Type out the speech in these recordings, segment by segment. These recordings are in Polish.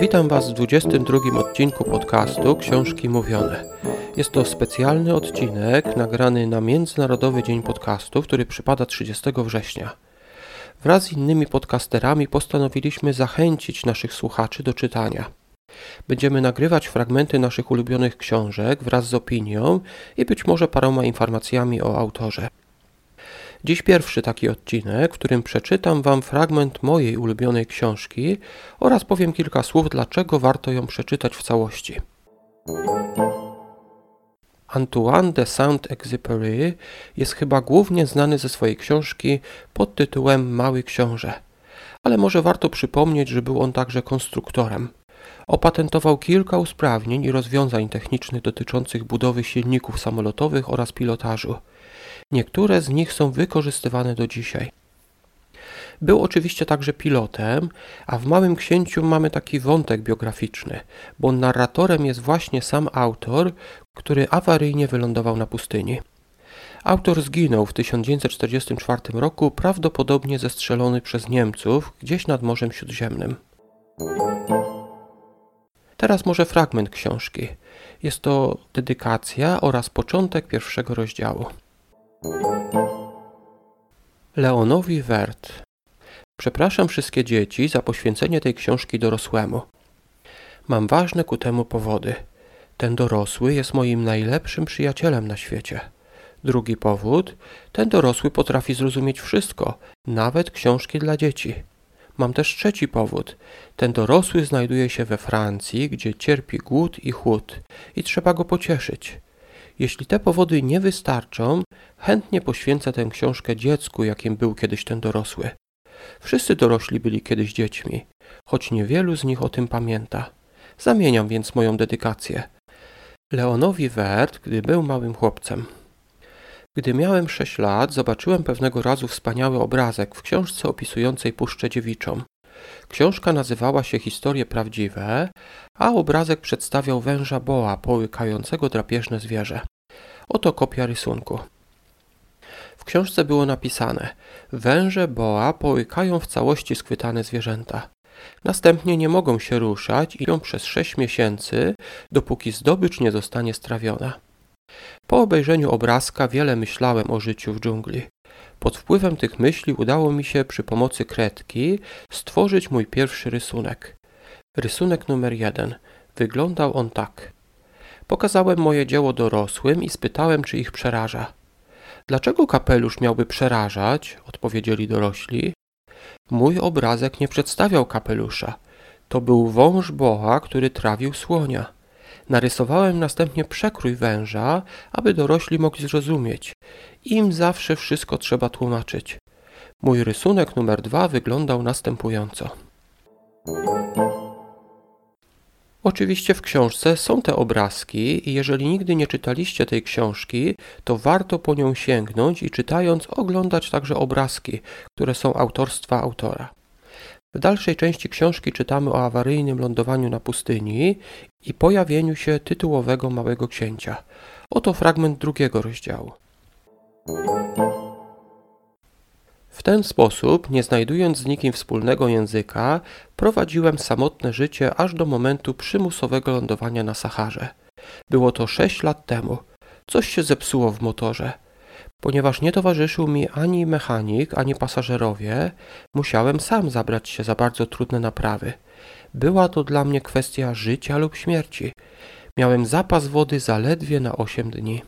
Witam Was w 22 odcinku podcastu Książki Mówione. Jest to specjalny odcinek nagrany na Międzynarodowy Dzień Podcastu, który przypada 30 września. Wraz z innymi podcasterami postanowiliśmy zachęcić naszych słuchaczy do czytania. Będziemy nagrywać fragmenty naszych ulubionych książek wraz z opinią i być może paroma informacjami o autorze. Dziś pierwszy taki odcinek, w którym przeczytam Wam fragment mojej ulubionej książki oraz powiem kilka słów, dlaczego warto ją przeczytać w całości. Antoine de Saint-Exupéry jest chyba głównie znany ze swojej książki pod tytułem Mały Książę, ale może warto przypomnieć, że był on także konstruktorem. Opatentował kilka usprawnień i rozwiązań technicznych dotyczących budowy silników samolotowych oraz pilotażu. Niektóre z nich są wykorzystywane do dzisiaj. Był oczywiście także pilotem, a w Małym Księciu mamy taki wątek biograficzny, bo narratorem jest właśnie sam autor, który awaryjnie wylądował na pustyni. Autor zginął w 1944 roku, prawdopodobnie zestrzelony przez Niemców gdzieś nad Morzem Śródziemnym. Teraz może fragment książki. Jest to dedykacja oraz początek pierwszego rozdziału. Leonowi Wert. Przepraszam wszystkie dzieci za poświęcenie tej książki dorosłemu. Mam ważne ku temu powody. Ten dorosły jest moim najlepszym przyjacielem na świecie. Drugi powód, ten dorosły potrafi zrozumieć wszystko, nawet książki dla dzieci. Mam też trzeci powód. Ten dorosły znajduje się we Francji, gdzie cierpi głód i chłód i trzeba go pocieszyć. Jeśli te powody nie wystarczą, chętnie poświęcę tę książkę dziecku, jakim był kiedyś ten dorosły. Wszyscy dorośli byli kiedyś dziećmi, choć niewielu z nich o tym pamięta. Zamieniam więc moją dedykację. Leonowi Wert, gdy był małym chłopcem. Gdy miałem sześć lat, zobaczyłem pewnego razu wspaniały obrazek w książce opisującej Puszczę Dziewiczą. Książka nazywała się Historie Prawdziwe, a obrazek przedstawiał węża boa połykającego drapieżne zwierzę. Oto kopia rysunku. W książce było napisane: Węże boa połykają w całości schwytane zwierzęta. Następnie nie mogą się ruszać i ją przez sześć miesięcy, dopóki zdobycz nie zostanie strawiona. Po obejrzeniu obrazka wiele myślałem o życiu w dżungli. Pod wpływem tych myśli udało mi się przy pomocy kredki stworzyć mój pierwszy rysunek. Rysunek numer jeden. Wyglądał on tak. Pokazałem moje dzieło dorosłym i spytałem, czy ich przeraża. Dlaczego kapelusz miałby przerażać? odpowiedzieli dorośli. Mój obrazek nie przedstawiał kapelusza. To był wąż boa, który trawił słonia. Narysowałem następnie przekrój węża, aby dorośli mogli zrozumieć. Im zawsze wszystko trzeba tłumaczyć. Mój rysunek numer dwa wyglądał następująco. Oczywiście w książce są te obrazki i jeżeli nigdy nie czytaliście tej książki, to warto po nią sięgnąć i czytając oglądać także obrazki, które są autorstwa autora. W dalszej części książki czytamy o awaryjnym lądowaniu na pustyni i pojawieniu się tytułowego Małego Księcia. Oto fragment drugiego rozdziału. W ten sposób, nie znajdując z nikim wspólnego języka, prowadziłem samotne życie aż do momentu przymusowego lądowania na Saharze. Było to sześć lat temu. Coś się zepsuło w motorze. Ponieważ nie towarzyszył mi ani mechanik, ani pasażerowie, musiałem sam zabrać się za bardzo trudne naprawy. Była to dla mnie kwestia życia lub śmierci. Miałem zapas wody zaledwie na osiem dni.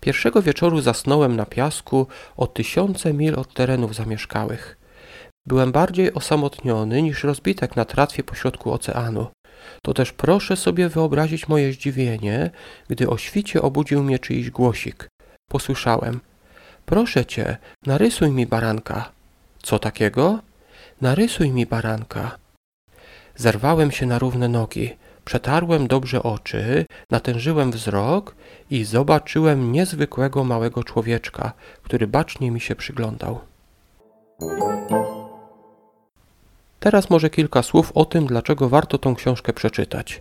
Pierwszego wieczoru zasnąłem na piasku o tysiące mil od terenów zamieszkałych. Byłem bardziej osamotniony niż rozbitek na tratwie pośrodku oceanu. To też proszę sobie wyobrazić moje zdziwienie, gdy o świcie obudził mnie czyjś głosik. Posłyszałem: Proszę cię, narysuj mi baranka. Co takiego? Narysuj mi baranka. Zerwałem się na równe nogi, przetarłem dobrze oczy, natężyłem wzrok i zobaczyłem niezwykłego małego człowieczka, który bacznie mi się przyglądał. Teraz może kilka słów o tym, dlaczego warto tą książkę przeczytać.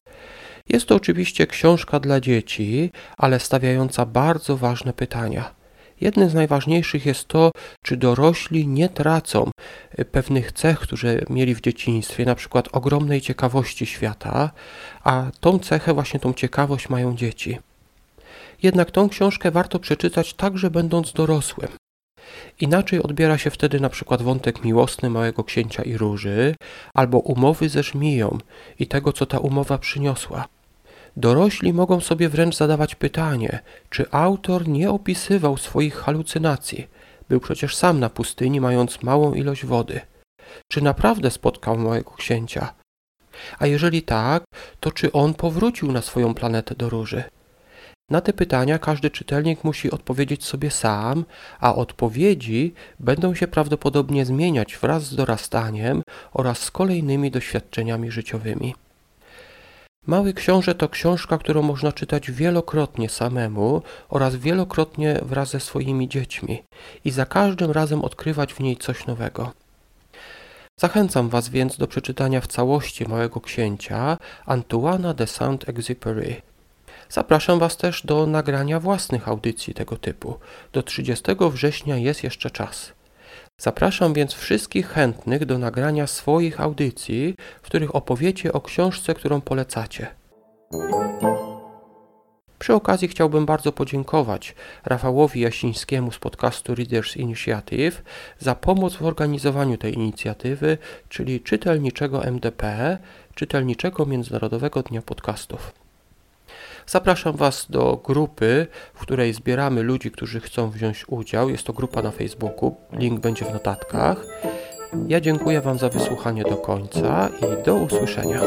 Jest to oczywiście książka dla dzieci, ale stawiająca bardzo ważne pytania. Jednym z najważniejszych jest to, czy dorośli nie tracą y, pewnych cech, które mieli w dzieciństwie, na przykład ogromnej ciekawości świata, a tą cechę, właśnie tą ciekawość mają dzieci. Jednak tą książkę warto przeczytać także będąc dorosłym. Inaczej odbiera się wtedy na przykład wątek miłosny Małego Księcia i Róży, albo umowy ze żmiją i tego, co ta umowa przyniosła. Dorośli mogą sobie wręcz zadawać pytanie, czy autor nie opisywał swoich halucynacji. Był przecież sam na pustyni, mając małą ilość wody. Czy naprawdę spotkał Małego Księcia? A jeżeli tak, to czy on powrócił na swoją planetę do Róży? Na te pytania każdy czytelnik musi odpowiedzieć sobie sam, a odpowiedzi będą się prawdopodobnie zmieniać wraz z dorastaniem oraz z kolejnymi doświadczeniami życiowymi. Mały Książę to książka, którą można czytać wielokrotnie samemu oraz wielokrotnie wraz ze swoimi dziećmi i za każdym razem odkrywać w niej coś nowego. Zachęcam Was więc do przeczytania w całości Małego Księcia Antoana de Saint-Exupéry. Zapraszam Was też do nagrania własnych audycji tego typu. Do 30 września jest jeszcze czas. Zapraszam więc wszystkich chętnych do nagrania swoich audycji, w których opowiecie o książce, którą polecacie. Przy okazji chciałbym bardzo podziękować Rafałowi Jasińskiemu z podcastu Readers Initiative za pomoc w organizowaniu tej inicjatywy, czyli czytelniczego MDP, czytelniczego Międzynarodowego Dnia Podcastów. Zapraszam Was do grupy, w której zbieramy ludzi, którzy chcą wziąć udział. Jest to grupa na Facebooku, link będzie w notatkach. Ja dziękuję Wam za wysłuchanie do końca i do usłyszenia.